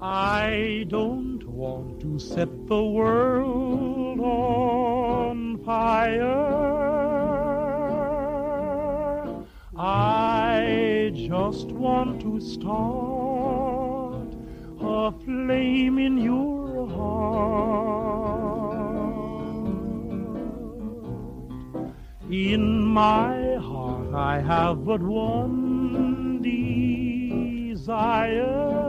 I don't want to set the world on fire. I just want to start a flame in your heart. In my heart I have but one desire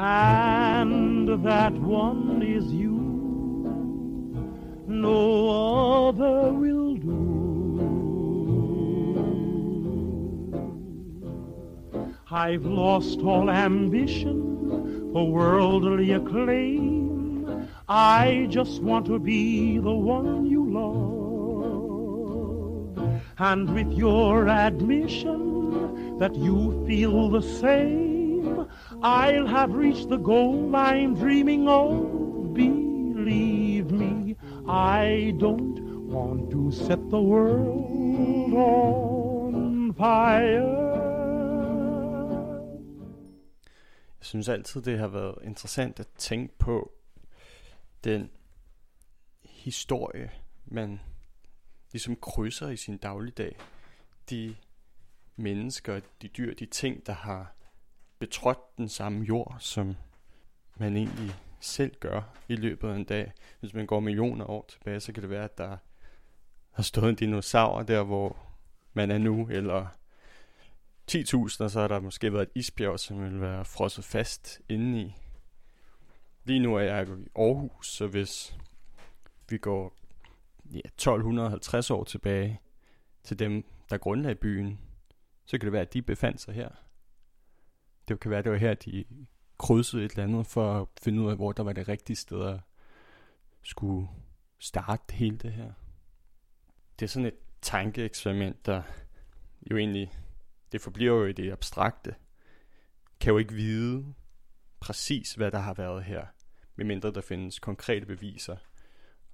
and that one is you. No other will do. I've lost all ambition for worldly acclaim. I just want to be the one you love. And with your admission that you feel the same, I'll have reached the goal I'm dreaming of. Believe me, I don't want to set the world on fire. Jeg synes altid, det har været interessant at tænke på den historie, man ligesom krydser i sin dagligdag. De mennesker, de dyr, de ting, der har betrådt den samme jord, som man egentlig selv gør i løbet af en dag. Hvis man går millioner år tilbage, så kan det være, at der har stået en dinosaur der, hvor man er nu, eller 10.000, og så har der måske været et isbjerg, som vil være frosset fast indeni. Lige nu er jeg i Aarhus, så hvis vi går ja, 1250 år tilbage til dem, der grundlagde byen, så kan det være, at de befandt sig her. Det kan være, det var her, de krydsede et eller andet for at finde ud af, hvor der var det rigtige sted at skulle starte hele det her. Det er sådan et tankeeksperiment, der jo egentlig, det forbliver jo i det abstrakte. Kan jo ikke vide præcis, hvad der har været her, medmindre der findes konkrete beviser.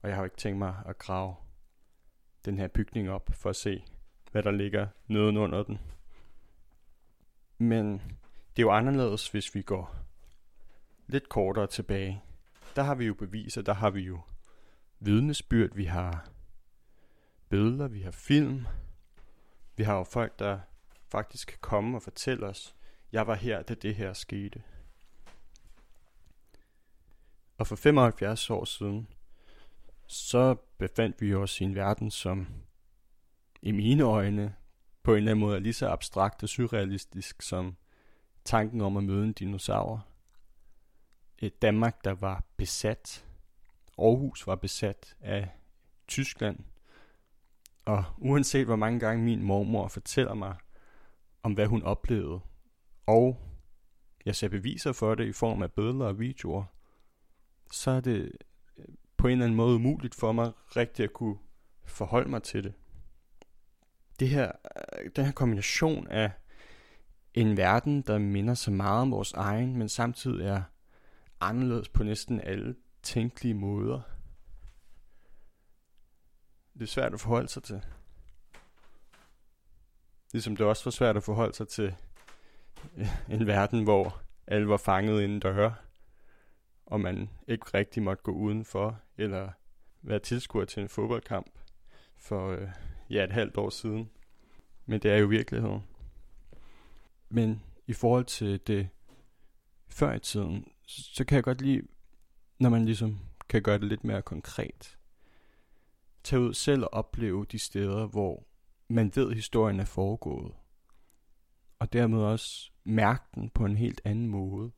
Og jeg har jo ikke tænkt mig at grave den her bygning op for at se, hvad der ligger nedenunder den. Men det er jo anderledes, hvis vi går lidt kortere tilbage. Der har vi jo beviser, der har vi jo vidnesbyrd, vi har billeder, vi har film. Vi har jo folk, der faktisk kan komme og fortælle os, jeg var her, da det her skete. Og for 75 år siden, så befandt vi os i en verden, som i mine øjne på en eller anden måde er lige så abstrakt og surrealistisk som tanken om at møde en dinosaur. Et Danmark, der var besat. Aarhus var besat af Tyskland. Og uanset hvor mange gange min mormor fortæller mig om, hvad hun oplevede, og jeg ser beviser for det i form af billeder og videoer, så er det øh, på en eller anden måde umuligt for mig rigtig at kunne forholde mig til det. Det her, øh, den her kombination af en verden, der minder så meget om vores egen, men samtidig er anderledes på næsten alle tænkelige måder. Det er svært at forholde sig til. Ligesom det også var svært at forholde sig til øh, en verden, hvor alle var fanget inden døre, og man ikke rigtig måtte gå udenfor, eller være tilskuer til en fodboldkamp for øh, ja, et halvt år siden. Men det er jo virkeligheden. Men i forhold til det før i tiden, så kan jeg godt lide, når man ligesom kan gøre det lidt mere konkret. Tag ud selv og opleve de steder, hvor man ved, at historien er foregået. Og dermed også mærke den på en helt anden måde.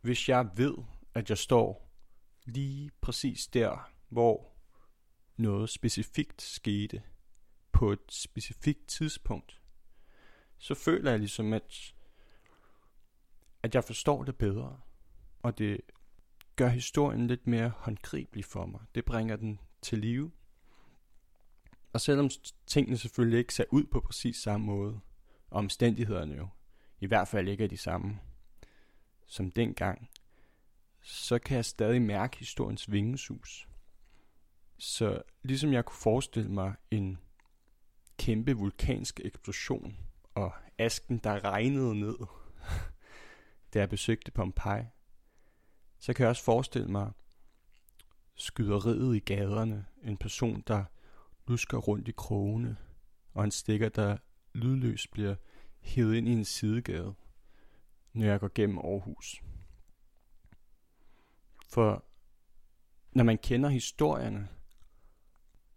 Hvis jeg ved, at jeg står lige præcis der, hvor noget specifikt skete på et specifikt tidspunkt, så føler jeg ligesom, at, at jeg forstår det bedre. Og det gør historien lidt mere håndgribelig for mig. Det bringer den til live. Og selvom tingene selvfølgelig ikke ser ud på præcis samme måde, og omstændighederne jo i hvert fald ikke er de samme som dengang, så kan jeg stadig mærke historiens vingesus. Så ligesom jeg kunne forestille mig en kæmpe vulkansk eksplosion og asken, der regnede ned, da jeg besøgte Pompeji, så kan jeg også forestille mig skyderiet i gaderne. En person, der lusker rundt i krogene, og en stikker, der lydløst bliver hævet ind i en sidegade, når jeg går gennem Aarhus. For når man kender historierne,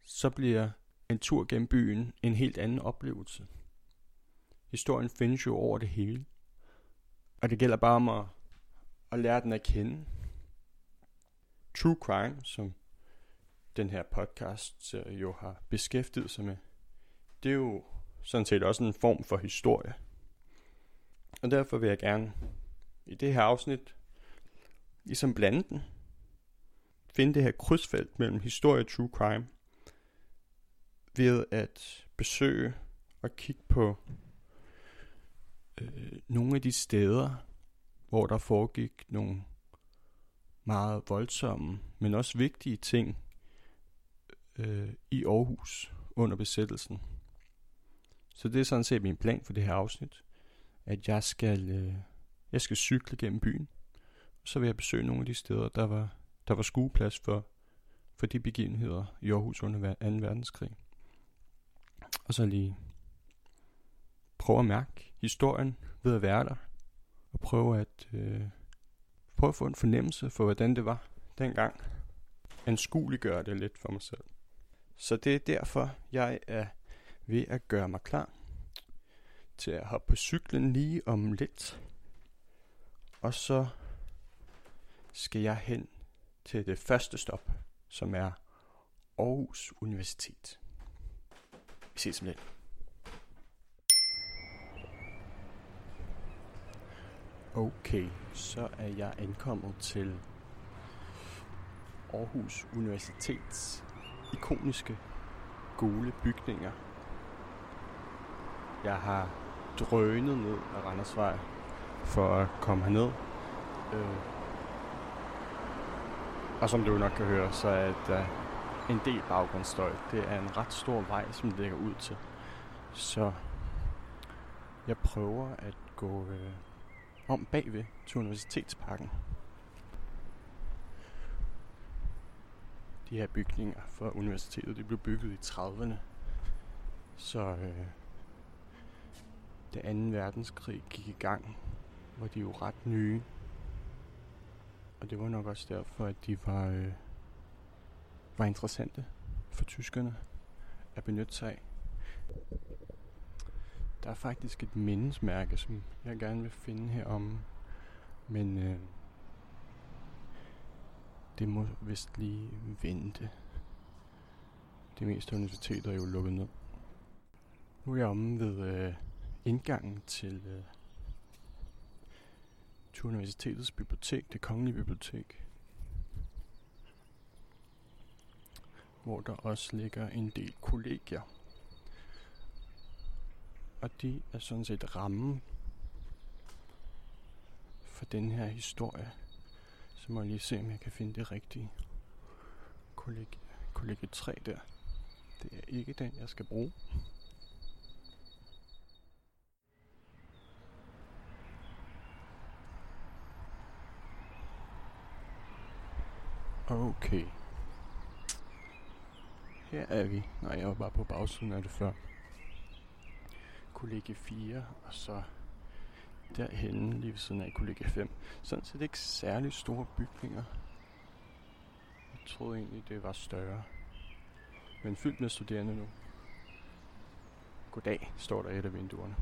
så bliver en tur gennem byen en helt anden oplevelse. Historien findes jo over det hele. Og det gælder bare om at, at lære den at kende. True crime, som den her podcast jo har beskæftiget sig med, det er jo sådan set også en form for historie. Og derfor vil jeg gerne i det her afsnit ligesom blande den. Finde det her krydsfelt mellem historie og true crime ved at besøge og kigge på øh, nogle af de steder, hvor der foregik nogle meget voldsomme, men også vigtige ting øh, i Aarhus under besættelsen. Så det er sådan set min plan for det her afsnit, at jeg skal, øh, jeg skal cykle gennem byen, og så vil jeg besøge nogle af de steder, der var, der var skueplads for, for de begivenheder i Aarhus under 2. verdenskrig. Og så lige prøve at mærke historien ved at være der, og prøve at, øh, prøve at få en fornemmelse for, hvordan det var dengang. Anskueliggøre det lidt for mig selv. Så det er derfor, jeg er ved at gøre mig klar til at hoppe på cyklen lige om lidt. Og så skal jeg hen til det første stop, som er Aarhus Universitet. Vi ses om lidt. Okay, så er jeg ankommet til Aarhus Universitets ikoniske gule bygninger. Jeg har drønet ned ad Randersvej for at komme herned. Øh. Og som du nok kan høre, så er der en del baggrundsstøj. Det er en ret stor vej, som det ligger ud til. Så jeg prøver at gå øh, om bagved til Universitetsparken. De her bygninger for universitetet, de blev bygget i 30'erne. Så øh, da 2. verdenskrig gik i gang, var de jo ret nye. Og det var nok også derfor, at de var, øh, var interessante for tyskerne at benytte sig af. Der er faktisk et mindesmærke, som jeg gerne vil finde her om, men øh, det må vist lige vente. Det meste universiteter er jo lukket ned. Nu er jeg omme ved øh, indgangen til, øh, til universitetets bibliotek, det kongelige bibliotek. Hvor der også ligger en del kollegier. Og de er sådan set rammen for den her historie. Så må jeg lige se, om jeg kan finde det rigtige Kollega, kollega 3 der. Det er ikke den, jeg skal bruge. Okay. Her er vi. Nej, jeg var bare på bagsiden af det før. Kollegie 4, og så derhenne lige ved siden af kollegie 5. Sådan set ikke særlig store bygninger. Jeg troede egentlig, det var større. Men fyldt med studerende nu. Goddag, står der et af vinduerne.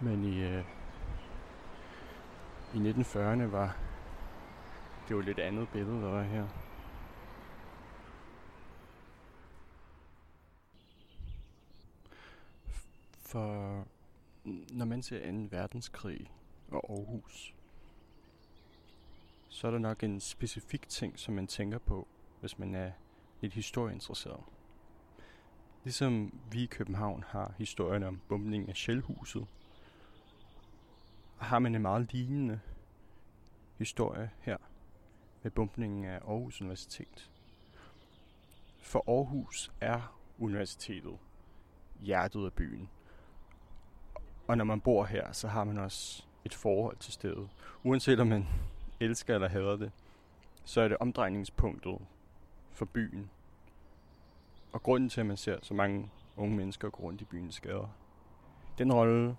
Men i, øh, i 1940'erne var det jo lidt andet billede, der var her. For når man ser 2. verdenskrig og Aarhus, så er der nok en specifik ting, som man tænker på, hvis man er lidt historieinteresseret. Ligesom vi i København har historien om bombningen af Shellhuset, har man en meget lignende historie her med bombningen af Aarhus Universitet. For Aarhus er universitetet hjertet af byen. Og når man bor her, så har man også et forhold til stedet. Uanset om man elsker eller hader det, så er det omdrejningspunktet for byen. Og grunden til, at man ser så mange unge mennesker gå rundt i byens gader. Den rolle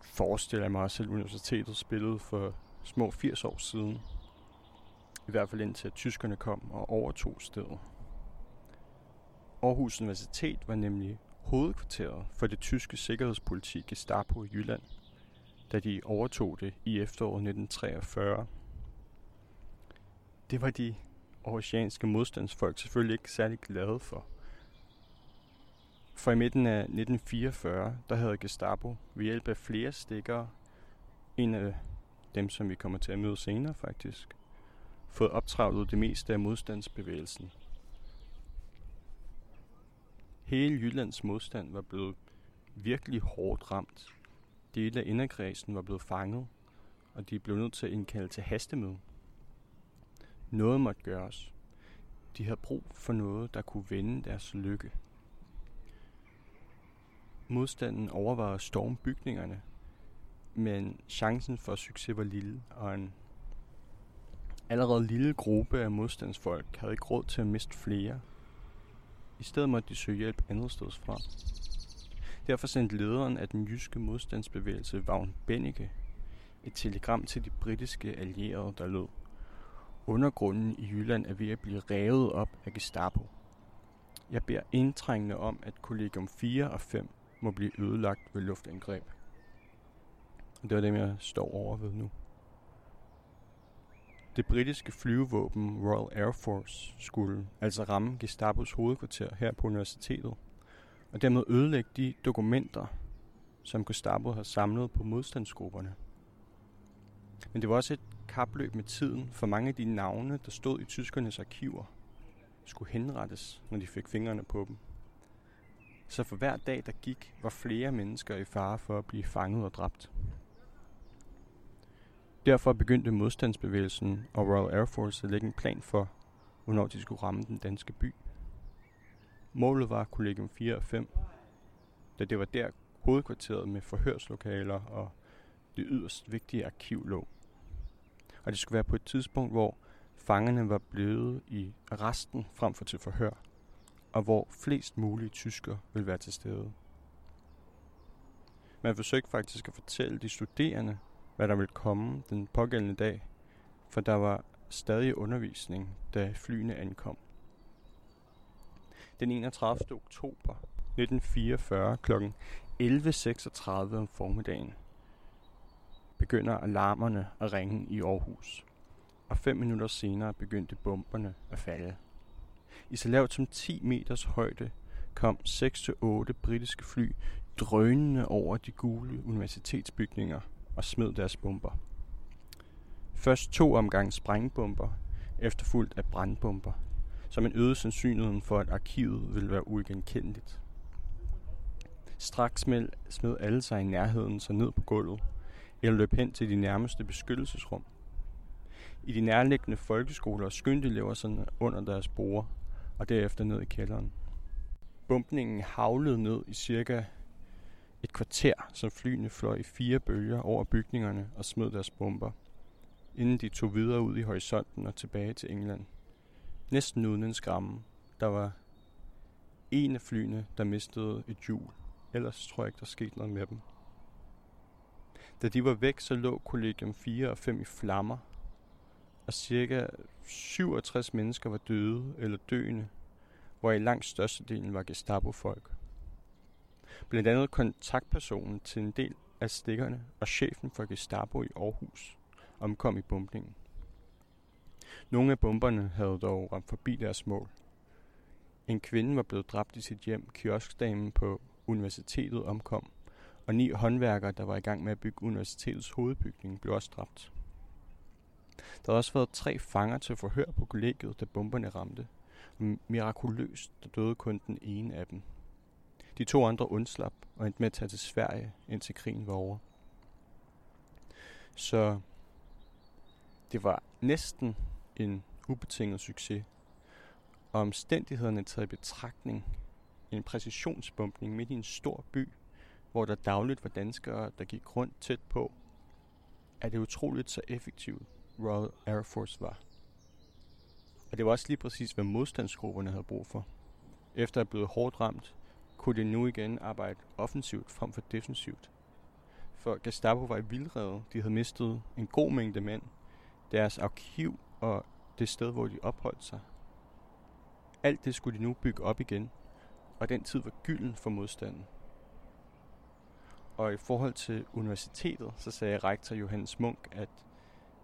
forestiller jeg mig også, at universitetet spillede for små 80 år siden. I hvert fald indtil at tyskerne kom og overtog stedet. Aarhus Universitet var nemlig hovedkvarteret for det tyske sikkerhedspolitik Gestapo i Jylland, da de overtog det i efteråret 1943. Det var de aarhusianske modstandsfolk selvfølgelig ikke særlig glade for. For i midten af 1944, der havde Gestapo ved hjælp af flere stikkere, en af dem, som vi kommer til at møde senere faktisk, fået optravlet det meste af modstandsbevægelsen. Hele Jyllands modstand var blevet virkelig hårdt ramt. Dele af inderkredsen var blevet fanget, og de blev nødt til at indkalde til hastemøde. Noget måtte gøres. De havde brug for noget, der kunne vende deres lykke. Modstanden overvejede stormbygningerne, men chancen for succes var lille, og en allerede lille gruppe af modstandsfolk havde ikke råd til at miste flere. I stedet måtte de søge hjælp andet sted fra. Derfor sendte lederen af den jyske modstandsbevægelse, Vagn Bennike, et telegram til de britiske allierede, der lød. Undergrunden i Jylland er ved at blive revet op af Gestapo. Jeg beder indtrængende om, at kollegium 4 og 5 må blive ødelagt ved luftangreb. Det var dem, jeg står over ved nu. Det britiske flyvevåben Royal Air Force skulle altså ramme Gestapos hovedkvarter her på universitetet, og dermed ødelægge de dokumenter, som Gestapo har samlet på modstandsgrupperne. Men det var også et kapløb med tiden, for mange af de navne, der stod i tyskernes arkiver, skulle henrettes, når de fik fingrene på dem. Så for hver dag, der gik, var flere mennesker i fare for at blive fanget og dræbt. Derfor begyndte modstandsbevægelsen og Royal Air Force at lægge en plan for, hvornår de skulle ramme den danske by. Målet var kollegium 4 og 5, da det var der hovedkvarteret med forhørslokaler og det yderst vigtige arkiv lå. Og det skulle være på et tidspunkt, hvor fangerne var blevet i resten frem for til forhør, og hvor flest mulige tysker ville være til stede. Man forsøgte faktisk at fortælle de studerende, hvad der ville komme den pågældende dag, for der var stadig undervisning, da flyene ankom. Den 31. oktober 1944 kl. 11.36 om formiddagen begynder alarmerne at ringe i Aarhus, og fem minutter senere begyndte bomberne at falde. I så lavt som 10 meters højde kom 6-8 britiske fly drønende over de gule universitetsbygninger – og smed deres bomber. Først to omgang sprængbomber, efterfulgt af brandbomber, som en øgede sandsynligheden for, at arkivet ville være uigenkendeligt. Straks smed alle sig i nærheden så ned på gulvet, eller løb hen til de nærmeste beskyttelsesrum. I de nærliggende folkeskoler skyndte elever sig under deres borer, og derefter ned i kælderen. Bumpningen havlede ned i cirka et kvarter, som flyene fløj i fire bølger over bygningerne og smed deres bomber, inden de tog videre ud i horisonten og tilbage til England. Næsten uden en skramme, Der var en af flyene, der mistede et hjul. Ellers tror jeg ikke, der skete noget med dem. Da de var væk, så lå kollegium 4 og 5 i flammer, og cirka 67 mennesker var døde eller døende, hvor i langt størstedelen var Gestapo-folk. Blandt andet kontaktpersonen til en del af stikkerne og chefen for Gestapo i Aarhus omkom i bombningen. Nogle af bomberne havde dog ramt forbi deres mål. En kvinde var blevet dræbt i sit hjem, kioskdamen på universitetet omkom, og ni håndværkere, der var i gang med at bygge universitetets hovedbygning, blev også dræbt. Der havde også været tre fanger til forhør på kollegiet, da bomberne ramte, og mirakuløst døde kun den ene af dem – de to andre undslap og endte med at tage til Sverige, indtil krigen var over. Så det var næsten en ubetinget succes. Og omstændighederne taget i betragtning, en præcisionsbumpning midt i en stor by, hvor der dagligt var danskere, der gik rundt tæt på, er det utroligt så effektivt Royal Air Force var. Og det var også lige præcis, hvad modstandsgrupperne havde brug for. Efter at have blevet hårdt ramt, kunne de nu igen arbejde offensivt frem for defensivt. For Gestapo var i vildrede. De havde mistet en god mængde mænd. Deres arkiv og det sted, hvor de opholdt sig. Alt det skulle de nu bygge op igen. Og den tid var gylden for modstanden. Og i forhold til universitetet, så sagde rektor Johannes Munk, at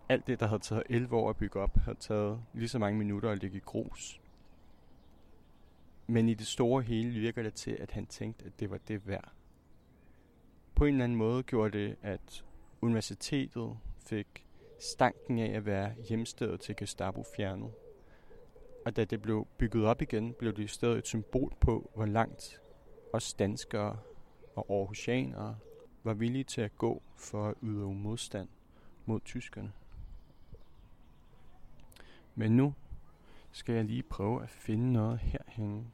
alt det, der havde taget 11 år at bygge op, havde taget lige så mange minutter at ligge i grus. Men i det store hele virker det til, at han tænkte, at det var det værd. På en eller anden måde gjorde det, at universitetet fik stanken af at være hjemstedet til Gestapo fjernet. Og da det blev bygget op igen, blev det i stedet et symbol på, hvor langt os danskere og aarhusianere var villige til at gå for at yde modstand mod tyskerne. Men nu skal jeg lige prøve at finde noget her henne.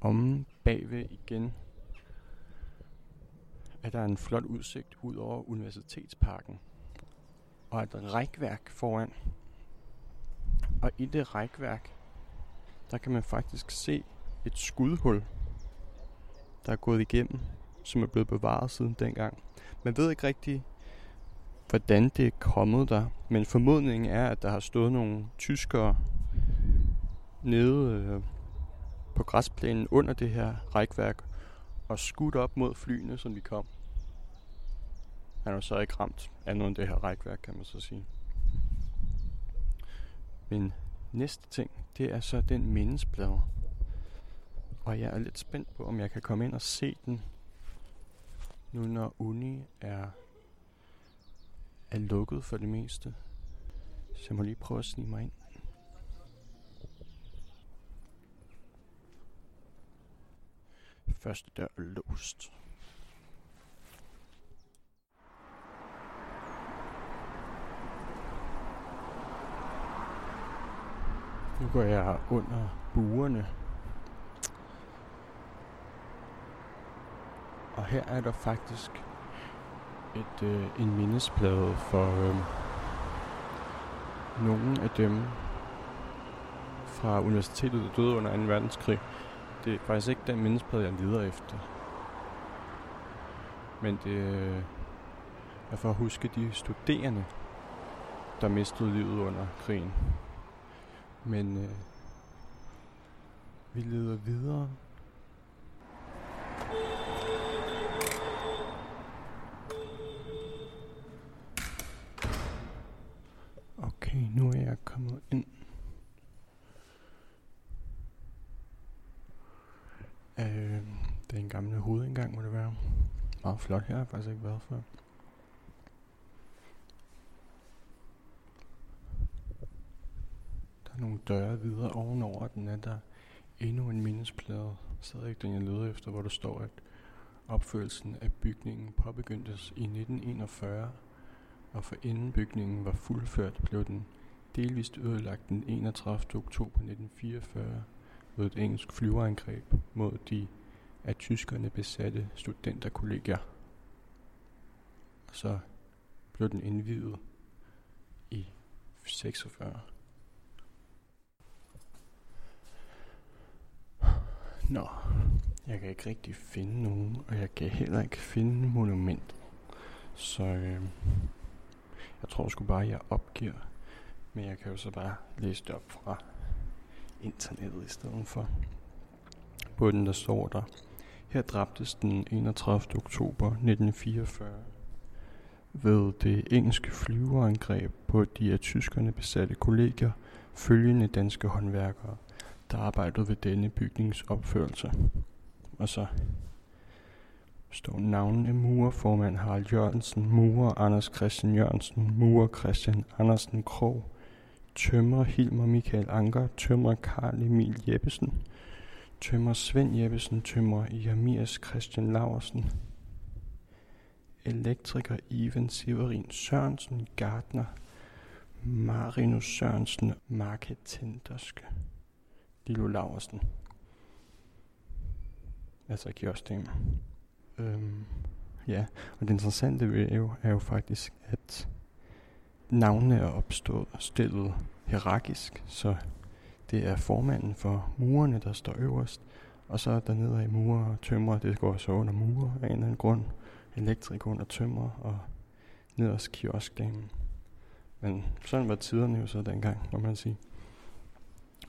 Om bagved igen er der en flot udsigt ud over Universitetsparken. Og et rækværk foran. Og i det rækværk, der kan man faktisk se et skudhul, der er gået igennem, som er blevet bevaret siden dengang. Man ved ikke rigtigt, hvordan det er kommet der, men formodningen er, at der har stået nogle tyskere nede øh, på græsplænen under det her rækværk og skudt op mod flyene, som vi kom. Han var så ikke ramt andet end det her rækværk, kan man så sige. Men næste ting, det er så den mindesplade. Og jeg er lidt spændt på, om jeg kan komme ind og se den, nu når uni er, er lukket for det meste. Så jeg må lige prøve at snige mig ind. Første dør låst. Nu går jeg under buerne. Og her er der faktisk et, øh, en mindesplade for øh, nogle af dem fra universitetet, der døde under 2. verdenskrig. Det er faktisk ikke den mindesplade, jeg lider efter. Men det øh, er for at huske de studerende, der mistede livet under krigen. Men øh, vi leder videre. Okay, nu er jeg kommet ind. Øh, det er en gammel hovedindgang, må det være. Meget flot her, har jeg faktisk ikke været før. nogle døre videre ovenover den er der endnu en mindesplade, stadig den jeg leder efter, hvor der står, at opførelsen af bygningen påbegyndtes i 1941, og for inden bygningen var fuldført, blev den delvist ødelagt den 31. oktober 1944 ved et engelsk flyverangreb mod de af tyskerne besatte studenterkollegier. Og så blev den indvidet i 46. Nå, jeg kan ikke rigtig finde nogen, og jeg kan heller ikke finde monument. Så øh, jeg tror sgu bare, jeg opgiver. Men jeg kan jo så bare læse det op fra internettet i stedet for. På den der står der, her dræbtes den 31. oktober 1944 ved det engelske flyverangreb på de af tyskerne besatte kollegier følgende danske håndværkere – der arbejdede ved denne bygningsopførelse. Og så står navnene murerformand Harald Jørgensen, murer Anders Christian Jørgensen, murer Christian Andersen Krog, tømrer Hilmer Michael Anker, tømrer Karl Emil Jeppesen, tømmer Svend Jeppesen, tømmer Jamias Christian Laversen, elektriker Ivan Severin Sørensen, Gardner, Marinus Sørensen, Marketenderske. Lilo Laversen Altså kioskdamen. Øhm, ja, og det interessante ved jo, er jo faktisk, at navnene er opstået stillet hierarkisk, så det er formanden for murerne, der står øverst, og så der nede i murer og tømmer, det går så under murer af en eller anden grund, elektrik under tømmer og nederst kioskdamen. Men sådan var tiderne jo så dengang, må man sige.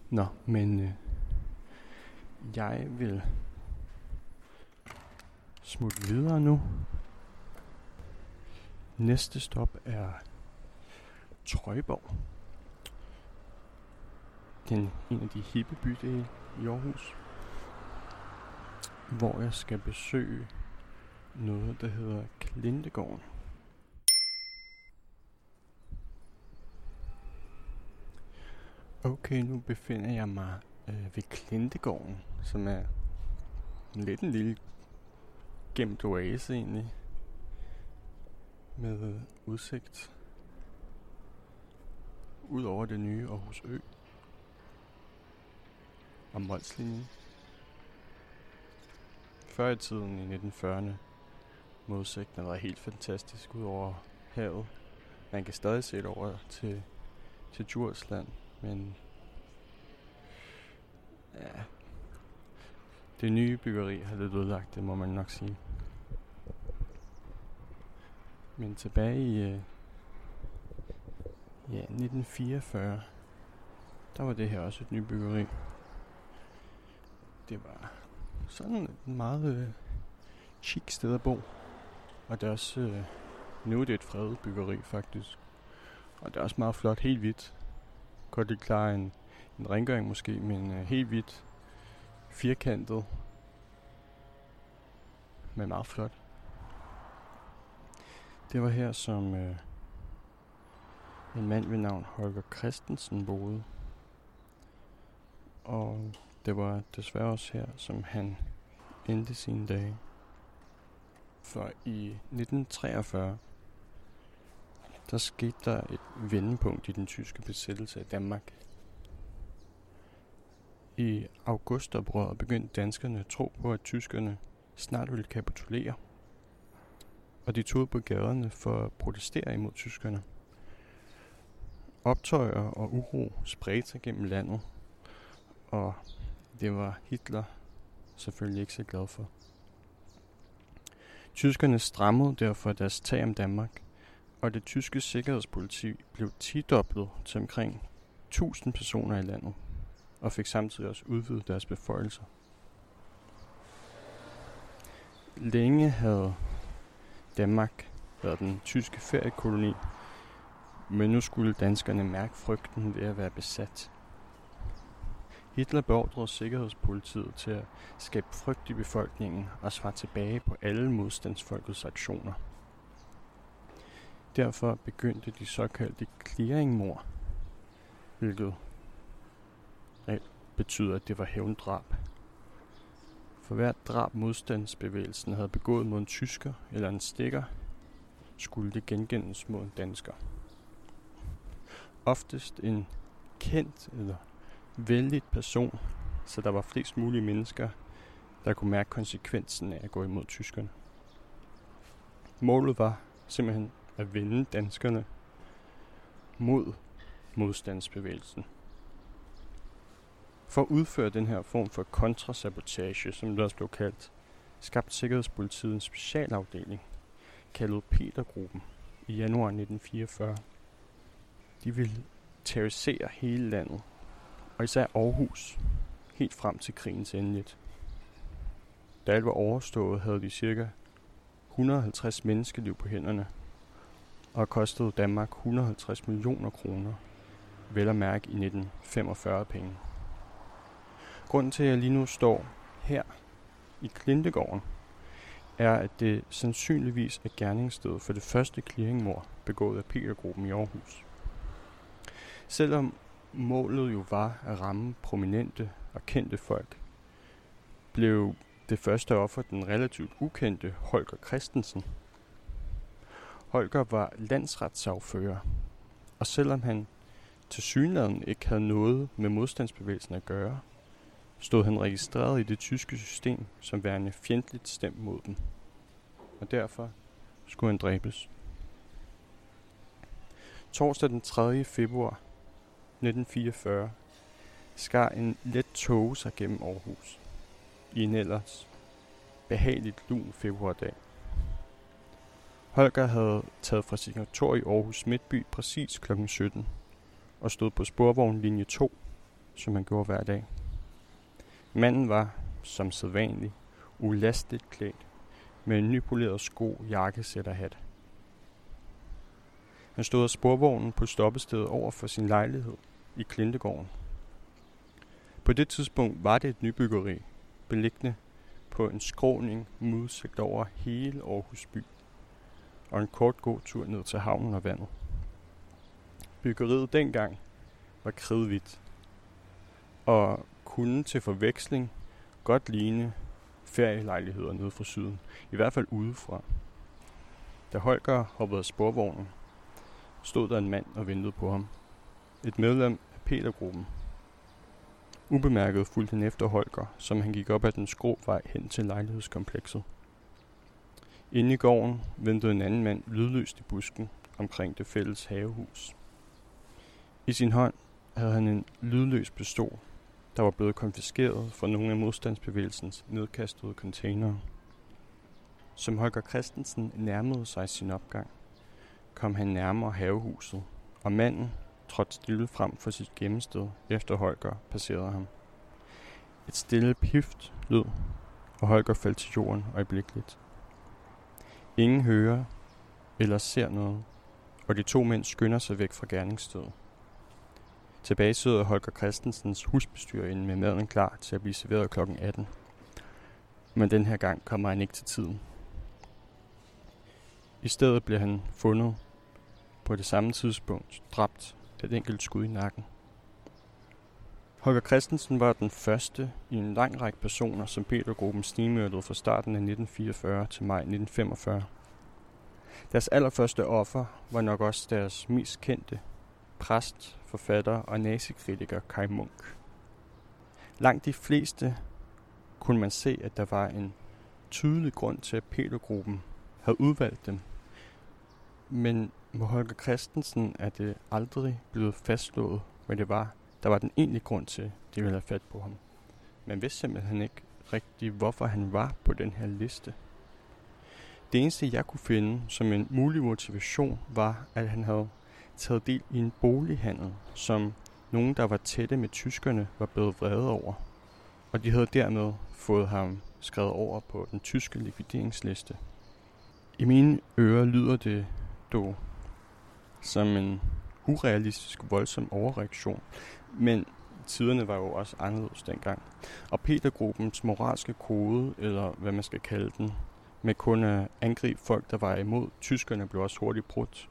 Nå, men øh, jeg vil smutte videre nu. Næste stop er Trøjborg. Den en af de hippe bydele i Aarhus. Hvor jeg skal besøge noget, der hedder Klintegården. Okay, nu befinder jeg mig øh, ved Klintegården, som er lidt en lille gemt oase egentlig. Med udsigt ud over det nye Aarhus Ø og Molslinjen. Før i tiden i 1940'erne modsigten var helt fantastisk ud over havet. Man kan stadig se det over til, til Djursland, men ja, det nye byggeri har lidt ødelagt det, må man nok sige. Men tilbage i øh, ja, 1944, der var det her også et nybyggeri. Det var sådan et meget øh, chic sted at bo. Og det er også, øh, nu er det et fredet byggeri faktisk. Og det er også meget flot, helt hvidt. Godt lige klare en, en rengøring måske, men øh, helt hvidt, firkantet, men meget flot. Det var her, som øh, en mand ved navn Holger Christensen boede. Og det var desværre også her, som han endte sine dage. For i 1943, der skete der et vendepunkt i den tyske besættelse af Danmark. I augustoprøret begyndte danskerne at tro på, at tyskerne snart ville kapitulere. Og de tog på gaderne for at protestere imod tyskerne. Optøjer og uro spredte sig gennem landet, og det var Hitler selvfølgelig ikke så glad for. Tyskerne strammede derfor deres tag om Danmark, og det tyske sikkerhedspoliti blev tidoblet til omkring 1000 personer i landet, og fik samtidig også udvidet deres beføjelser. Længe havde Danmark været den tyske feriekoloni, men nu skulle danskerne mærke frygten ved at være besat. Hitler beordrede sikkerhedspolitiet til at skabe frygt i befolkningen og svare tilbage på alle modstandsfolkets aktioner. Derfor begyndte de såkaldte clearingmord, hvilket betyder, at det var hævndrab. For hvert drab modstandsbevægelsen havde begået mod en tysker eller en stikker, skulle det gengældes mod en dansker. Oftest en kendt eller vældig person, så der var flest mulige mennesker, der kunne mærke konsekvensen af at gå imod tyskerne. Målet var simpelthen at vende danskerne mod modstandsbevægelsen. For at udføre den her form for kontrasabotage, som det også blev kaldt, skabte Sikkerhedspolitiet en specialafdeling, kaldet Petergruppen, i januar 1944. De ville terrorisere hele landet og især Aarhus, helt frem til krigens endeligt. Da alt var overstået, havde de cirka 150 menneskeliv på hænderne, og kostede Danmark 150 millioner kroner, vel at mærke i 1945 penge. Grunden til, at jeg lige nu står her i Klintegården, er, at det sandsynligvis er gerningsstedet for det første clearingmord begået af Petergruppen i Aarhus. Selvom målet jo var at ramme prominente og kendte folk, blev det første offer den relativt ukendte Holger Christensen. Holger var landsretssagfører, og selvom han til synligheden ikke havde noget med modstandsbevægelsen at gøre, stod han registreret i det tyske system som værende fjendtligt stemt mod dem. Og derfor skulle han dræbes. Torsdag den 3. februar 1944 skar en let tog sig gennem Aarhus i en ellers behageligt lun februardag. Holger havde taget fra sit kontor i Aarhus Midtby præcis kl. 17 og stod på sporvogn linje 2, som han gjorde hver dag. Manden var, som sædvanligt, ulastigt klædt med en nypoleret sko, jakkesæt og hat. Han stod af sporvognen på stoppestedet over for sin lejlighed i Klintegården. På det tidspunkt var det et nybyggeri, beliggende på en skråning med udsigt over hele Aarhus by og en kort god tur ned til havnen og vandet. Byggeriet dengang var kridhvidt og kunne til forveksling godt ligne ferielejligheder nede fra syden, i hvert fald udefra. Da Holger hoppede af sporvognen, stod der en mand og ventede på ham. Et medlem af Petergruppen. Ubemærket fulgte han efter Holger, som han gik op ad den skrå vej hen til lejlighedskomplekset. Inde i gården ventede en anden mand lydløst i busken omkring det fælles havehus. I sin hånd havde han en lydløs pistol, der var blevet konfiskeret fra nogle af modstandsbevægelsens nedkastede containere. Som Holger Christensen nærmede sig sin opgang, kom han nærmere havehuset, og manden trådte stille frem for sit gemmested, efter Holger passerede ham. Et stille pift lød, og Holger faldt til jorden øjeblikkeligt. Ingen hører eller ser noget, og de to mænd skynder sig væk fra gerningsstedet. Tilbage sidder Holger Christensens husbestyrerinde med maden klar til at blive serveret kl. 18. Men den her gang kommer han ikke til tiden. I stedet bliver han fundet på det samme tidspunkt dræbt et enkelt skud i nakken. Holger Christensen var den første i en lang række personer, som Petergruppen snigmyrdede fra starten af 1944 til maj 1945. Deres allerførste offer var nok også deres mest kendte præst, forfatter og nazikritiker Kai Munk. Langt de fleste kunne man se, at der var en tydelig grund til, at Petergruppen havde udvalgt dem. Men med Holger Christensen er det aldrig blevet fastslået, hvad det var, der var den egentlige grund til, at de ville have fat på ham. Man vidste simpelthen ikke rigtigt, hvorfor han var på den her liste. Det eneste, jeg kunne finde som en mulig motivation, var, at han havde taget del i en bolighandel, som nogen, der var tætte med tyskerne, var blevet vrede over. Og de havde dermed fået ham skrevet over på den tyske likvideringsliste. I mine ører lyder det dog som en urealistisk voldsom overreaktion, men tiderne var jo også anderledes dengang. Og Petergruppens moralske kode, eller hvad man skal kalde den, med kun at angribe folk, der var imod tyskerne, blev også hurtigt brudt.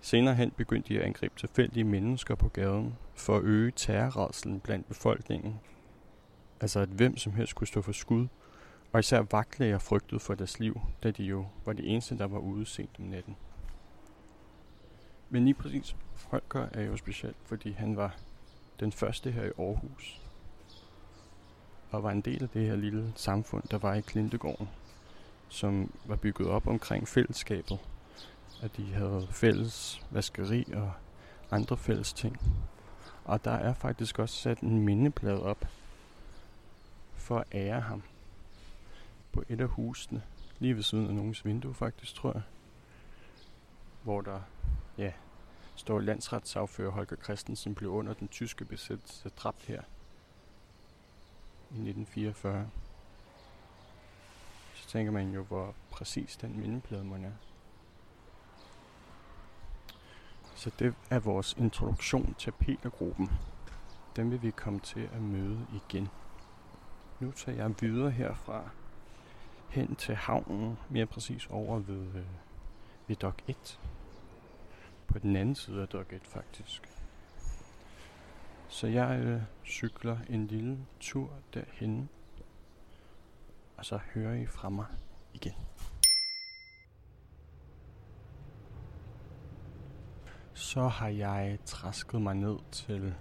Senere hen begyndte de at angribe tilfældige mennesker på gaden for at øge terrorredselen blandt befolkningen. Altså at hvem som helst kunne stå for skud, og især vagtlæger frygtede for deres liv, da de jo var de eneste, der var ude sent om natten. Men lige præcis, Holger er jo speciel, fordi han var den første her i Aarhus. Og var en del af det her lille samfund, der var i Klintegården, som var bygget op omkring fællesskabet at de havde fælles vaskeri og andre fælles ting. Og der er faktisk også sat en mindeplade op for at ære ham på et af husene, lige ved siden af nogens vindue faktisk, tror jeg. Hvor der, ja, står landsretssagfører Holger Christensen blev under den tyske besættelse dræbt her i 1944. Så tænker man jo, hvor præcis den mindeplade må er. Så det er vores introduktion til Petergruppen. Den vil vi komme til at møde igen. Nu tager jeg videre herfra hen til havnen, mere præcis over ved, øh, ved Dok 1. På den anden side af Dok 1 faktisk. Så jeg øh, cykler en lille tur derhen, og så hører I fra mig igen. så har jeg træsket mig ned til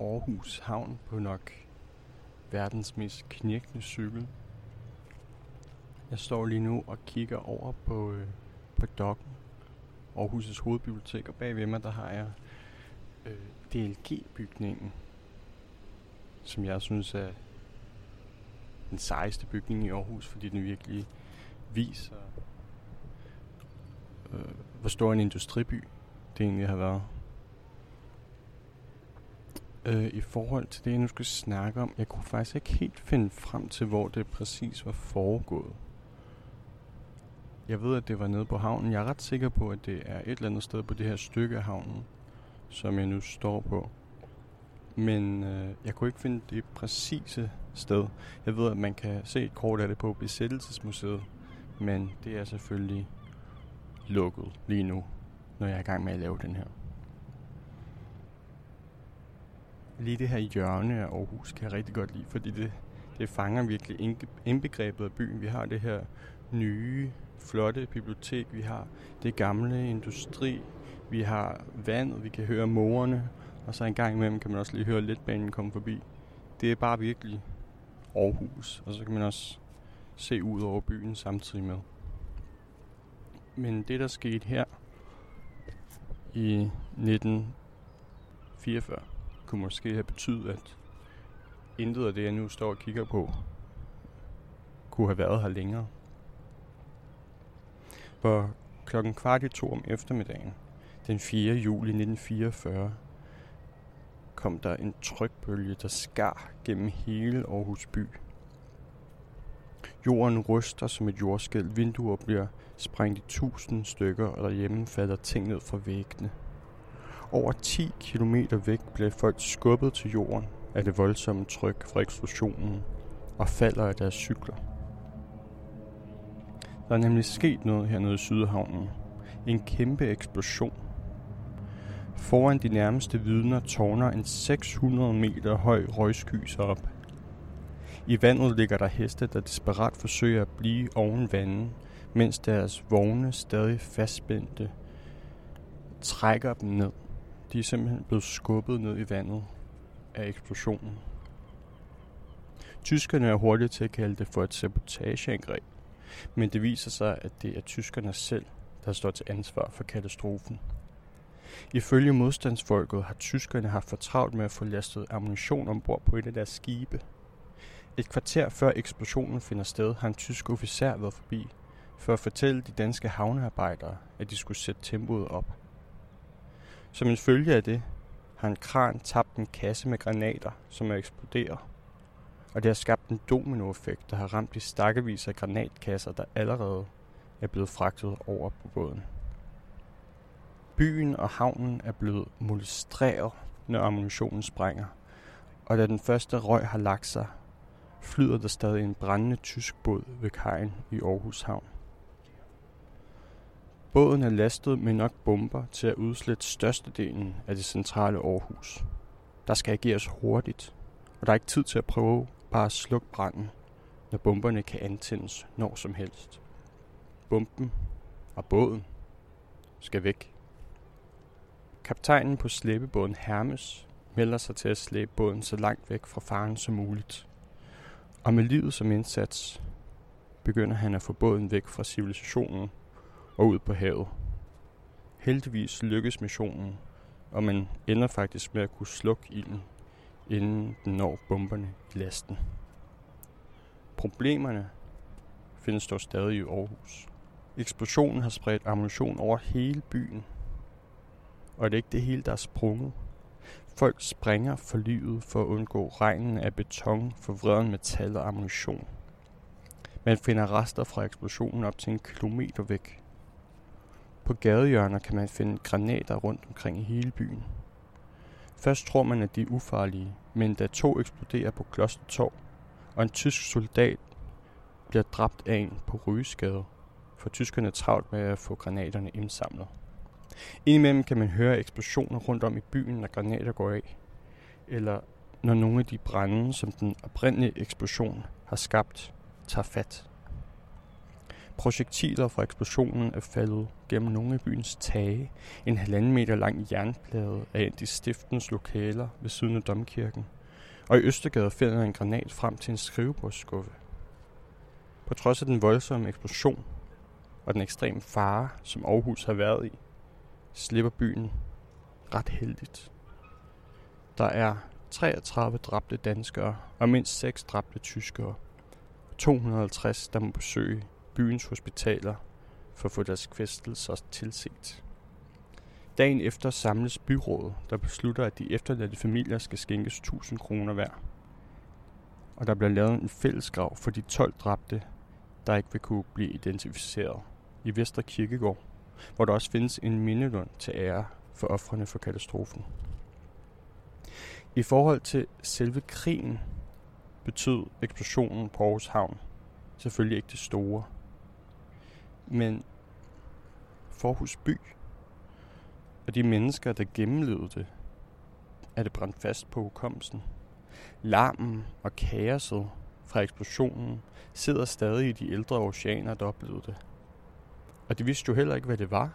Aarhus Havn på nok verdens mest knirkende cykel. Jeg står lige nu og kigger over på, øh, på dokken. Aarhus' hovedbibliotek, og bagved mig, der har jeg øh, DLG-bygningen, som jeg synes er den sejeste bygning i Aarhus, fordi den virkelig viser, øh, hvor stor en industriby det egentlig har været. Øh, I forhold til det, jeg nu skal snakke om, jeg kunne faktisk ikke helt finde frem til, hvor det præcis var foregået. Jeg ved, at det var nede på havnen. Jeg er ret sikker på, at det er et eller andet sted på det her stykke af havnen, som jeg nu står på. Men øh, jeg kunne ikke finde det præcise sted. Jeg ved, at man kan se et kort af det på Besættelsesmuseet, men det er selvfølgelig lukket lige nu, når jeg er i gang med at lave den her. Lige det her hjørne af Aarhus kan jeg rigtig godt lide, fordi det, det fanger virkelig indbegrebet af byen. Vi har det her nye, flotte bibliotek, vi har det gamle industri, vi har vandet, vi kan høre morerne, og så en gang imellem kan man også lige høre letbanen komme forbi. Det er bare virkelig Aarhus, og så kan man også se ud over byen samtidig med. Men det, der skete her i 1944, kunne måske have betydet, at intet af det, jeg nu står og kigger på, kunne have været her længere. For klokken kvart i to om eftermiddagen, den 4. juli 1944, kom der en trykbølge, der skar gennem hele Aarhus by. Jorden ryster som et jordskæld, vinduer bliver sprængt i tusind stykker, og derhjemme falder ting ned fra væggene. Over 10 km væk blev folk skubbet til jorden af det voldsomme tryk fra eksplosionen og falder af deres cykler. Der er nemlig sket noget hernede i Sydhavnen. En kæmpe eksplosion. Foran de nærmeste vidner tårner en 600 meter høj røgsky sig op. I vandet ligger der heste, der desperat forsøger at blive oven vandet, mens deres vogne stadig fastspændte trækker dem ned. De er simpelthen blevet skubbet ned i vandet af eksplosionen. Tyskerne er hurtige til at kalde det for et sabotageangreb, men det viser sig, at det er tyskerne selv, der står til ansvar for katastrofen. Ifølge modstandsfolket har tyskerne haft for travlt med at få lastet ammunition ombord på et af deres skibe. Et kvarter før eksplosionen finder sted, har en tysk officer været forbi for at fortælle de danske havnearbejdere, at de skulle sætte tempoet op. Som en følge af det har en kran tabt en kasse med granater, som er eksploderet. Og det har skabt en dominoeffekt, der har ramt de stakkevis af granatkasser, der allerede er blevet fragtet over på båden. Byen og havnen er blevet molestreret, når ammunitionen sprænger. Og da den første røg har lagt sig, flyder der stadig en brændende tysk båd ved kajen i Aarhus Havn. Båden er lastet med nok bomber til at udslette størstedelen af det centrale Aarhus. Der skal ageres hurtigt, og der er ikke tid til at prøve bare at slukke branden, når bomberne kan antændes når som helst. Bomben og båden skal væk. Kaptajnen på slæbebåden Hermes melder sig til at slæbe båden så langt væk fra faren som muligt. Og med livet som indsats begynder han at få båden væk fra civilisationen og ud på havet. Heldigvis lykkes missionen, og man ender faktisk med at kunne slukke ilden, inden den når bomberne i lasten. Problemerne findes dog stadig i Aarhus. Eksplosionen har spredt ammunition over hele byen, og det er ikke det hele, der er sprunget. Folk springer for livet for at undgå regnen af beton, forvreden metal og ammunition. Man finder rester fra eksplosionen op til en kilometer væk. På gadehjørner kan man finde granater rundt omkring i hele byen. Først tror man, at de er ufarlige, men da to eksploderer på Klostertorv, og en tysk soldat bliver dræbt af en på Rygeskade, for tyskerne travlt med at få granaterne indsamlet. Indimellem kan man høre eksplosioner rundt om i byen, når granater går af, eller når nogle af de brænde, som den oprindelige eksplosion har skabt, tager fat. Projektiler fra eksplosionen er faldet gennem nogle af byens tage. En halvanden meter lang jernplade er endt i stiftens lokaler ved siden af domkirken. Og i Østergade finder en granat frem til en skrivebordsskuffe. På trods af den voldsomme eksplosion og den ekstreme fare, som Aarhus har været i, slipper byen ret heldigt. Der er 33 dræbte danskere og mindst 6 dræbte tyskere. 250, der må besøge byens hospitaler for at få deres kvæstelser tilset. Dagen efter samles byrådet, der beslutter, at de efterladte familier skal skænkes 1000 kroner hver. Og der bliver lavet en fællesgrav for de 12 dræbte, der ikke vil kunne blive identificeret i Vester Kirkegård, hvor der også findes en mindelund til ære for ofrene for katastrofen. I forhold til selve krigen betød eksplosionen på Aarhus Havn selvfølgelig ikke det store. Men Forhus by og de mennesker, der gennemlevede det, er det brændt fast på hukommelsen. Larmen og kaoset fra eksplosionen sidder stadig i de ældre oceaner, der oplevede det. Og de vidste jo heller ikke, hvad det var.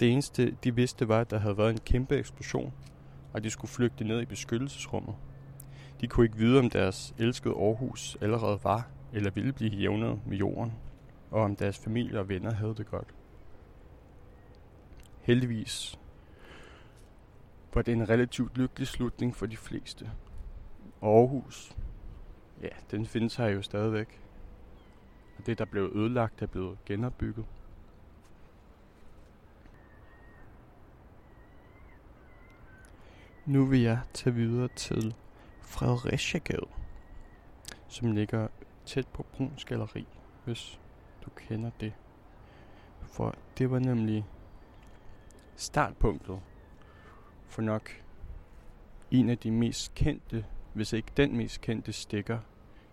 Det eneste, de vidste, var, at der havde været en kæmpe eksplosion, og de skulle flygte ned i beskyttelsesrummet. De kunne ikke vide, om deres elskede Aarhus allerede var eller ville blive jævnet med jorden, og om deres familie og venner havde det godt. Heldigvis var det en relativt lykkelig slutning for de fleste. Aarhus, ja, den findes her jo stadigvæk. Og det, der blev ødelagt, er blevet genopbygget. Nu vil jeg tage videre til Fredericiagade, som ligger tæt på Bruns Galeri, hvis du kender det. For det var nemlig startpunktet for nok en af de mest kendte, hvis ikke den mest kendte stikker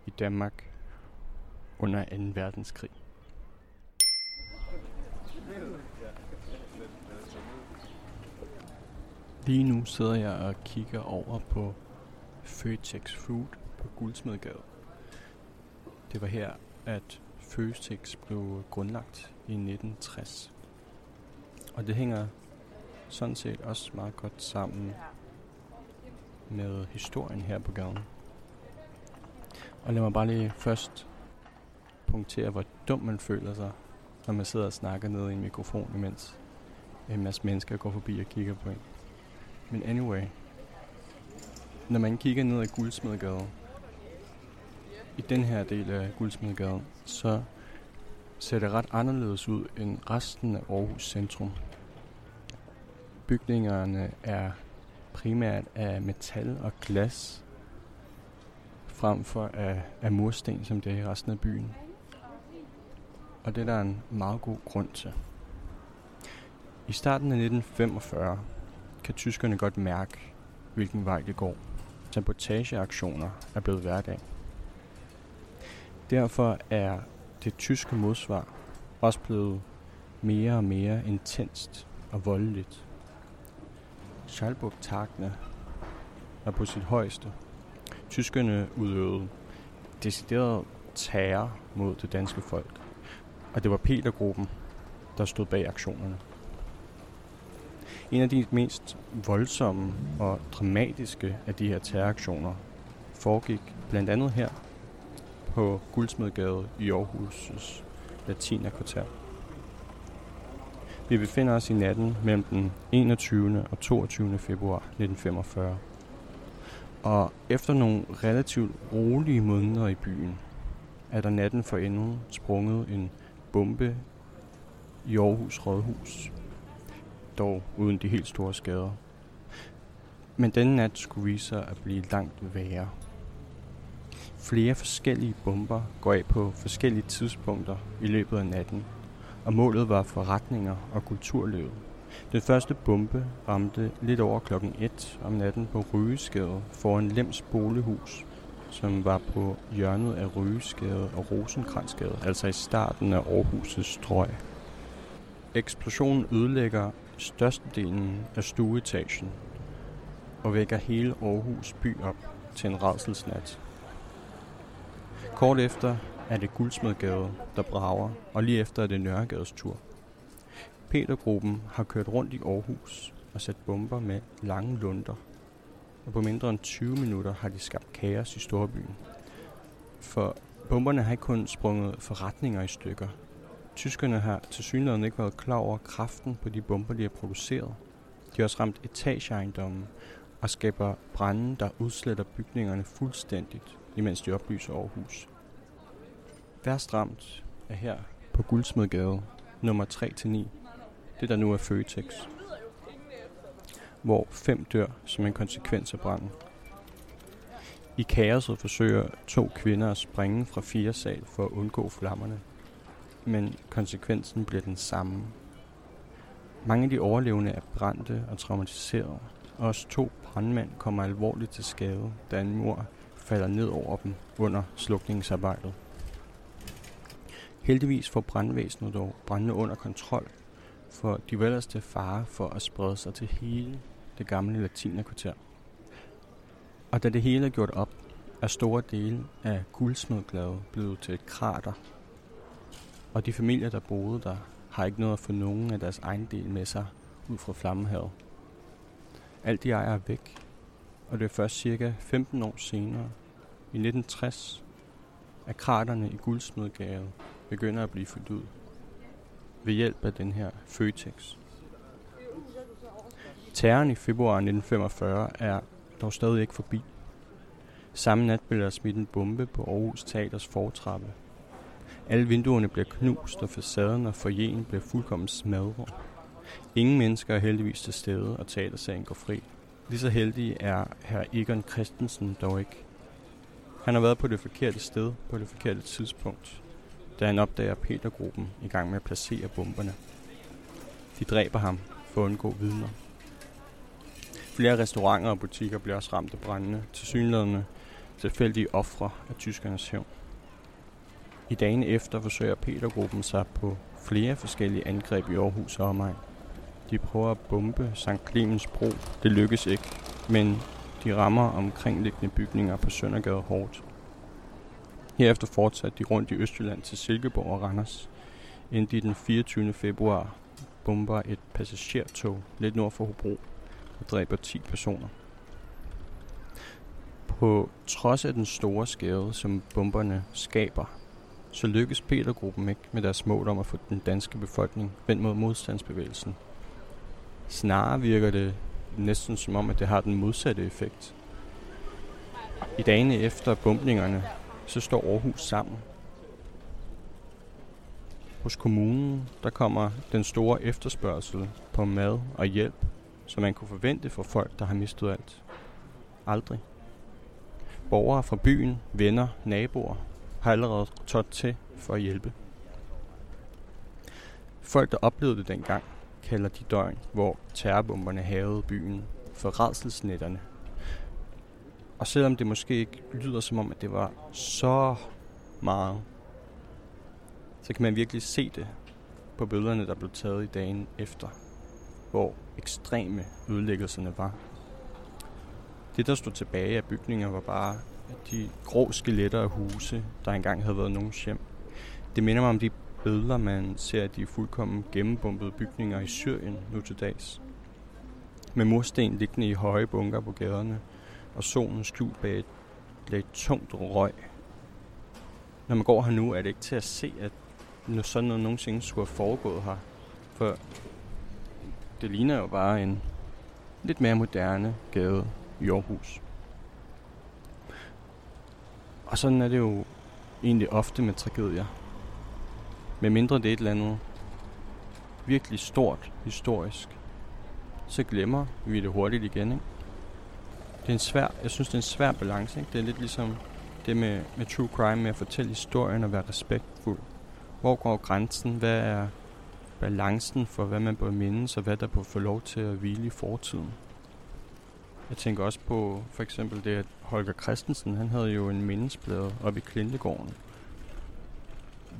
i Danmark under 2. verdenskrig. Lige nu sidder jeg og kigger over på Føtex Food på Guldsmedgade. Det var her, at Føtex blev grundlagt i 1960. Og det hænger sådan set også meget godt sammen med historien her på gaden. Og lad mig bare lige først punktere, hvor dum man føler sig, når man sidder og snakker ned i en mikrofon, imens en masse mennesker går forbi og kigger på en. Men anyway, når man kigger ned ad Guldsmedgade, i den her del af Guldsmedgade, så ser det ret anderledes ud end resten af Aarhus centrum. Bygningerne er primært af metal og glas, frem for af, af mursten, som det er i resten af byen. Og det er der en meget god grund til. I starten af 1945 kan tyskerne godt mærke, hvilken vej det går. Sabotageaktioner er blevet hverdag. Derfor er det tyske modsvar også blevet mere og mere intenst og voldeligt. Schalburg-tagene er på sit højeste. Tyskerne udøvede decideret terror mod det danske folk. Og det var Petergruppen, der stod bag aktionerne. En af de mest voldsomme og dramatiske af de her terroraktioner foregik blandt andet her på Guldsmedgade i Aarhus' latinakvarter. Vi befinder os i natten mellem den 21. og 22. februar 1945. Og efter nogle relativt rolige måneder i byen, er der natten for enden sprunget en bombe i Aarhus Rådhus. Dog uden de helt store skader. Men denne nat skulle vise sig at blive langt værre. Flere forskellige bomber går af på forskellige tidspunkter i løbet af natten, og målet var forretninger og kulturlivet. Den første bombe ramte lidt over klokken 1 om natten på Rygesgade foran Lems bolighus, som var på hjørnet af Rygesgade og Rosenkransgade, altså i starten af Aarhus' strøg. Eksplosionen ødelægger størstedelen af stueetagen og vækker hele Aarhus by op til en redselsnat. Kort efter er det Guldsmedgade, der brager, og lige efter er det Nørregades tur. Petergruppen har kørt rundt i Aarhus og sat bomber med lange lunder. og på mindre end 20 minutter har de skabt kaos i storbyen. For bomberne har ikke kun sprunget forretninger i stykker. Tyskerne har til synligheden ikke været klar over kraften på de bomber, de har produceret. De har også ramt etageejendommen og skaber brænde, der udsletter bygningerne fuldstændigt, imens de oplyser Aarhus. Værst ramt er her på Guldsmedgade, nummer 3-9. Det der nu er Føtex. Hvor fem dør som en konsekvens af branden. I kaoset forsøger to kvinder at springe fra fire sal for at undgå flammerne. Men konsekvensen bliver den samme. Mange af de overlevende er brændte og traumatiserede. Også to brandmænd kommer alvorligt til skade, da en mor falder ned over dem under slukningsarbejdet. Heldigvis får brandvæsenet dog brændende under kontrol, for de var ellers til fare for at sprede sig til hele det gamle latinerkvarter. Og da det hele er gjort op, er store dele af guldsmedgladet blevet til et krater. Og de familier, der boede der, har ikke noget at få nogen af deres egen del med sig ud fra flammehavet. Alt de ejer er væk, og det er først cirka 15 år senere, i 1960, at kraterne i guldsmedgade begynder at blive fyldt ud ved hjælp af den her Føtex. Terroren i februar 1945 er dog stadig ikke forbi. Samme nat blev der smidt en bombe på Aarhus Teaters fortrappe. Alle vinduerne bliver knust, og facaden og forjen bliver fuldkommen smadret. Ingen mennesker er heldigvis til stede, og teatersagen går fri. Lige så heldig er herr Egon Christensen dog ikke. Han har været på det forkerte sted på det forkerte tidspunkt, da han opdager Petergruppen i gang med at placere bomberne. De dræber ham for at undgå vidner. Flere restauranter og butikker bliver også ramt af brændende, tilsyneladende tilfældige ofre af tyskernes hævn. I dagene efter forsøger Petergruppen sig på flere forskellige angreb i Aarhus og omegn. De prøver at bombe St. Clemens Bro. Det lykkes ikke, men de rammer omkringliggende bygninger på Søndergade hårdt. Herefter fortsatte de rundt i Østjylland til Silkeborg og Randers, inden de den 24. februar bomber et passagertog lidt nord for Hobro og dræber 10 personer. På trods af den store skade, som bomberne skaber, så lykkes Petergruppen ikke med deres mål om at få den danske befolkning vendt mod modstandsbevægelsen. Snarere virker det næsten som om, at det har den modsatte effekt. I dagene efter bombningerne, så står Aarhus sammen. Hos kommunen, der kommer den store efterspørgsel på mad og hjælp, som man kunne forvente for folk, der har mistet alt. Aldrig. Borgere fra byen, venner, naboer har allerede trådt til for at hjælpe. Folk, der oplevede det dengang, kalder de døgn, hvor terrorbomberne havede byen, for redselsnætterne. Og selvom det måske ikke lyder som om, at det var så meget, så kan man virkelig se det på billederne, der blev taget i dagen efter, hvor ekstreme ødelæggelserne var. Det, der stod tilbage af bygninger, var bare de grå skeletter af huse, der engang havde været nogens hjem. Det minder mig om de billeder, man ser af de fuldkommen gennembombede bygninger i Syrien nu til dags. Med mursten liggende i høje bunker på gaderne, og solen skjult bag et lidt tungt røg. Når man går her nu, er det ikke til at se, at sådan noget nogensinde skulle have foregået her. For det ligner jo bare en lidt mere moderne gade i Aarhus. Og sådan er det jo egentlig ofte med tragedier. Med mindre det er et eller andet virkelig stort historisk, så glemmer vi det hurtigt igen. Ikke? Det er en svær, jeg synes, det er en svær balance. Ikke? Det er lidt ligesom det med, med true crime, med at fortælle historien og være respektfuld. Hvor går grænsen? Hvad er balancen for, hvad man bør mindes, og hvad der bør få lov til at hvile i fortiden? Jeg tænker også på for eksempel det, at Holger Christensen, han havde jo en mindesplade oppe i Klintegården.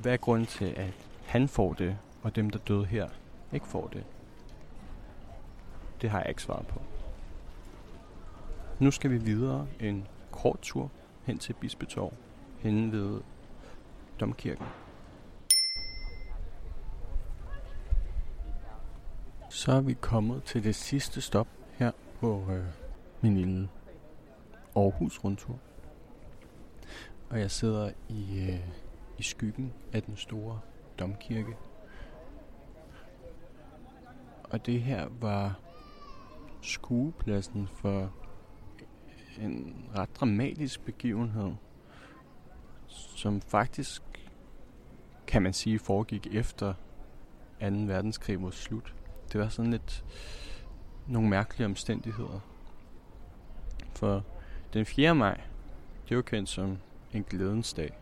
Hvad er grunden til, at han får det, og dem, der døde her, ikke får det? Det har jeg ikke svaret på. Nu skal vi videre en kort tur hen til Bispetorv, hen ved Domkirken. Så er vi kommet til det sidste stop her på øh, min lille Aarhus rundtur. Og jeg sidder i, øh, i skyggen af den store domkirke. Og det her var skuepladsen for en ret dramatisk begivenhed, som faktisk, kan man sige, foregik efter 2. verdenskrig mod slut. Det var sådan lidt nogle mærkelige omstændigheder. For den 4. maj, det var kendt som en glædens dag.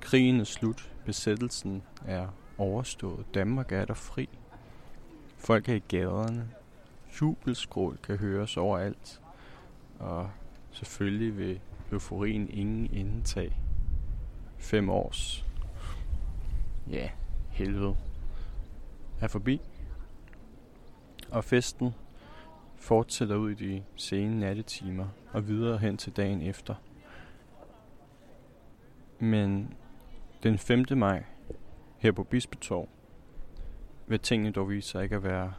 Krigen er slut, besættelsen er overstået, Danmark er der fri. Folk er i gaderne, jubelskrål kan høres overalt, og selvfølgelig vil euforien ingen indtag. Fem års, ja, helvede, er forbi. Og festen fortsætter ud i de sene nattetimer og videre hen til dagen efter. Men den 5. maj her på Bispetorv vil tingene dog vise sig ikke at være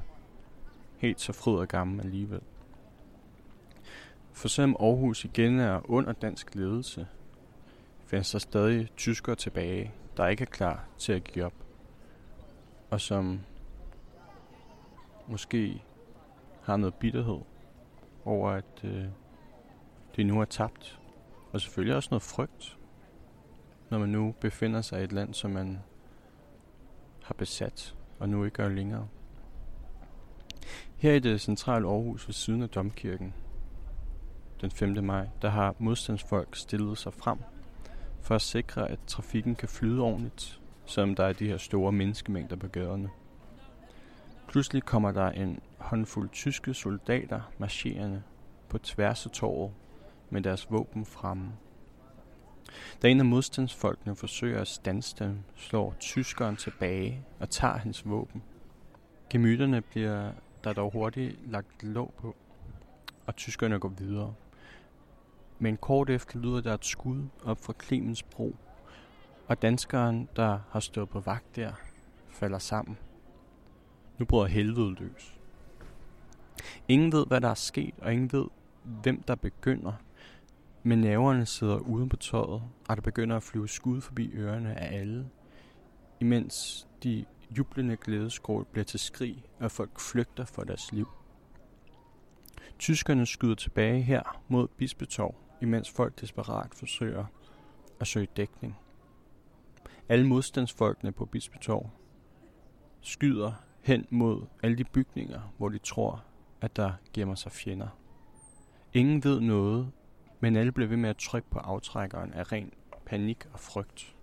helt så fryd og gammel alligevel. For selvom Aarhus igen er under dansk ledelse, findes der stadig tyskere tilbage, der ikke er klar til at give op, og som måske har noget bitterhed over, at øh, det nu er tabt. Og selvfølgelig også noget frygt, når man nu befinder sig i et land, som man har besat, og nu ikke gør længere. Her i det centrale Aarhus ved siden af Domkirken, den 5. maj, der har modstandsfolk stillet sig frem for at sikre, at trafikken kan flyde ordentligt, som der er de her store menneskemængder på gaderne. Pludselig kommer der en håndfuld tyske soldater marcherende på tværs af torvet med deres våben fremme. Da en af modstandsfolkene forsøger at stanse dem, slår tyskeren tilbage og tager hans våben. Gemytterne bliver der dog hurtigt lagt låg på, og tyskerne går videre. Men kort efter lyder der et skud op fra Clemens bro, og danskeren, der har stået på vagt der, falder sammen. Nu bryder helvede løs. Ingen ved, hvad der er sket, og ingen ved, hvem der begynder. Men næverne sidder uden på tøjet, og der begynder at flyve skud forbi ørerne af alle, imens de jublende glædeskrål bliver til skrig, og folk flygter for deres liv. Tyskerne skyder tilbage her mod Bispetorv, imens folk desperat forsøger at søge dækning. Alle modstandsfolkene på Bispetorv skyder hen mod alle de bygninger, hvor de tror, at der gemmer sig fjender. Ingen ved noget, men alle blev ved med at trykke på aftrækkeren af ren panik og frygt.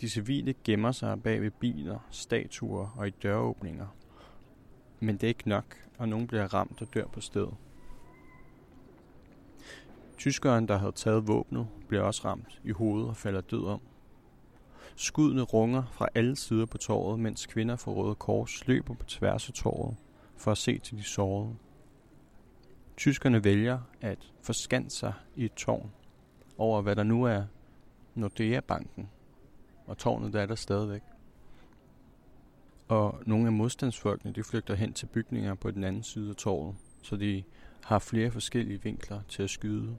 De civile gemmer sig bag ved biler, statuer og i døråbninger. Men det er ikke nok, og nogen bliver ramt og dør på stedet. Tyskeren, der havde taget våbnet, bliver også ramt i hovedet og falder død om. Skuddene runger fra alle sider på torvet, mens kvinder fra Røde Kors løber på tværs af torvet for at se til de sårede. Tyskerne vælger at forskanse sig i et tårn over, hvad der nu er Nordea-banken, og tårnet der er der stadigvæk. Og nogle af modstandsfolkene de flygter hen til bygninger på den anden side af torvet, så de har flere forskellige vinkler til at skyde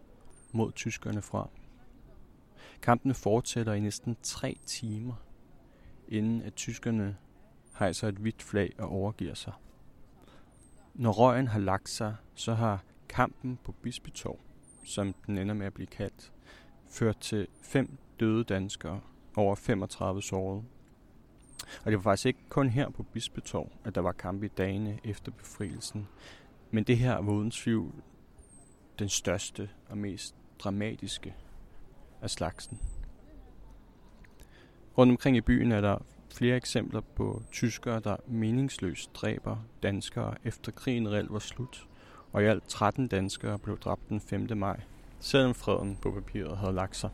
mod tyskerne fra. Kampene fortsætter i næsten tre timer, inden at tyskerne hejser et hvidt flag og overgiver sig. Når røgen har lagt sig, så har kampen på Bispetorv, som den ender med at blive kaldt, ført til fem døde danskere, over 35 sårede. Og det var faktisk ikke kun her på Bispetorv, at der var kamp i dagene efter befrielsen, men det her var uden tvivl den største og mest dramatiske af slagsen. Rundt omkring i byen er der flere eksempler på tyskere, der meningsløst dræber danskere efter krigen reelt var slut, og i alt 13 danskere blev dræbt den 5. maj, selvom freden på papiret havde lagt sig.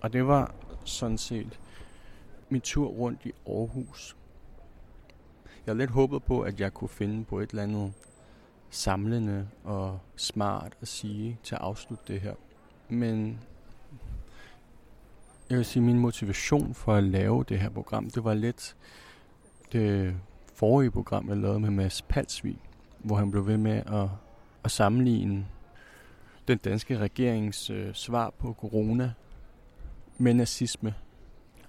Og det var sådan set min tur rundt i Aarhus. Jeg havde lidt håbet på, at jeg kunne finde på et eller andet samlende og smart at sige til at afslutte det her. Men jeg vil sige, min motivation for at lave det her program, det var lidt det forrige program, jeg lavede med Mads Palsvig, hvor han blev ved med at, at sammenligne den danske regerings øh, svar på corona med nazisme.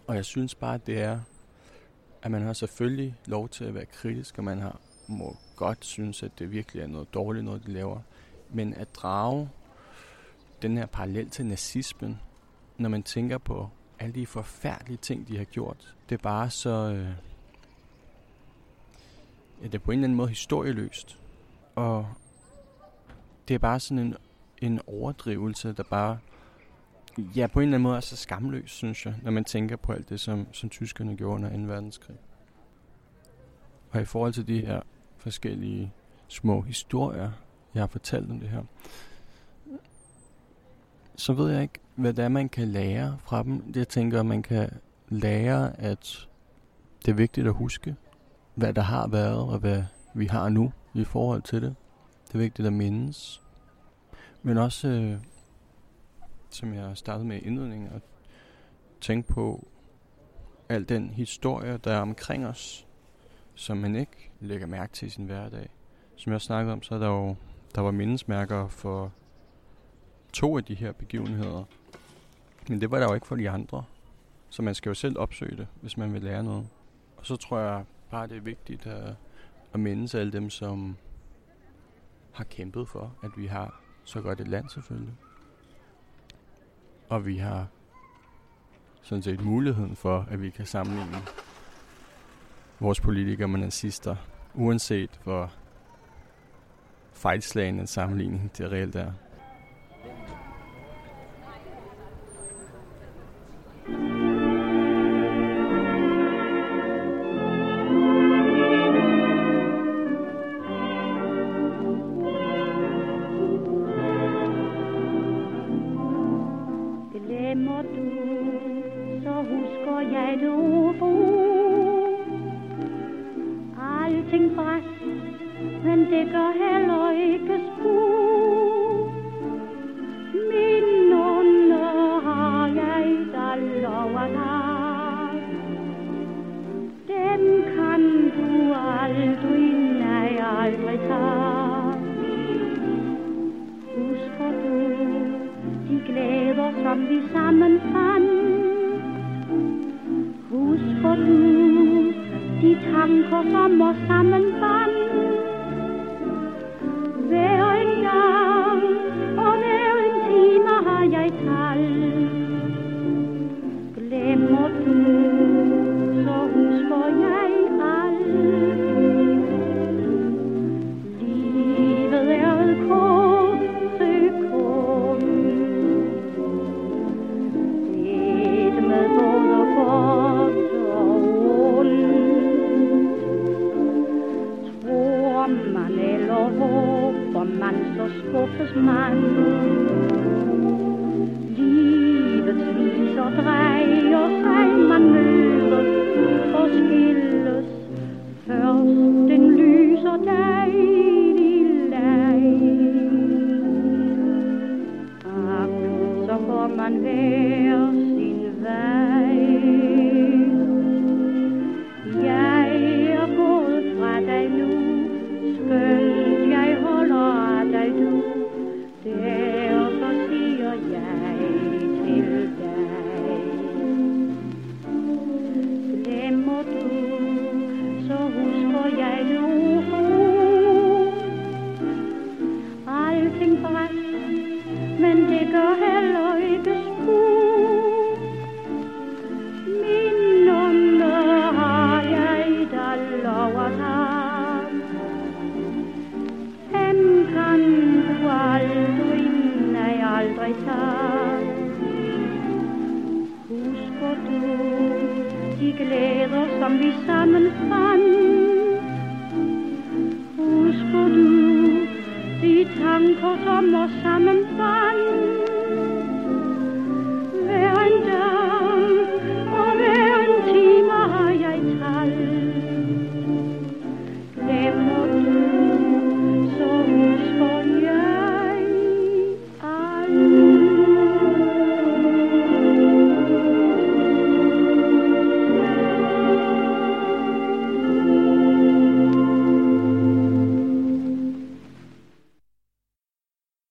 Og jeg synes bare, at det er, at man har selvfølgelig lov til at være kritisk, og man har, må godt synes, at det virkelig er noget dårligt, noget de laver. Men at drage den her parallel til nazismen, når man tænker på alle de forfærdelige ting, de har gjort, det er bare så... Øh, ja, det er på en eller anden måde historieløst. Og det er bare sådan en, en overdrivelse, der bare ja, på en eller anden måde er så skamløs, synes jeg, når man tænker på alt det, som, som tyskerne gjorde under 2. verdenskrig. Og i forhold til de her forskellige små historier, jeg har fortalt om det her, så ved jeg ikke, hvad det er, man kan lære fra dem. Jeg tænker, at man kan lære, at det er vigtigt at huske, hvad der har været, og hvad vi har nu i forhold til det. Det er vigtigt at mindes. Men også, øh, som jeg startede med i indledningen, at tænke på al den historie, der er omkring os, som man ikke lægger mærke til i sin hverdag. Som jeg snakkede om, så er der jo der var mindesmærker for to af de her begivenheder. Men det var der jo ikke for de andre. Så man skal jo selv opsøge det, hvis man vil lære noget. Og så tror jeg bare, det er vigtigt at, at mindes alle dem, som har kæmpet for, at vi har så godt et land selvfølgelig. Og vi har sådan set muligheden for, at vi kan sammenligne vores politikere med nazister, uanset hvor fejlslagende sammenligning det reelt er.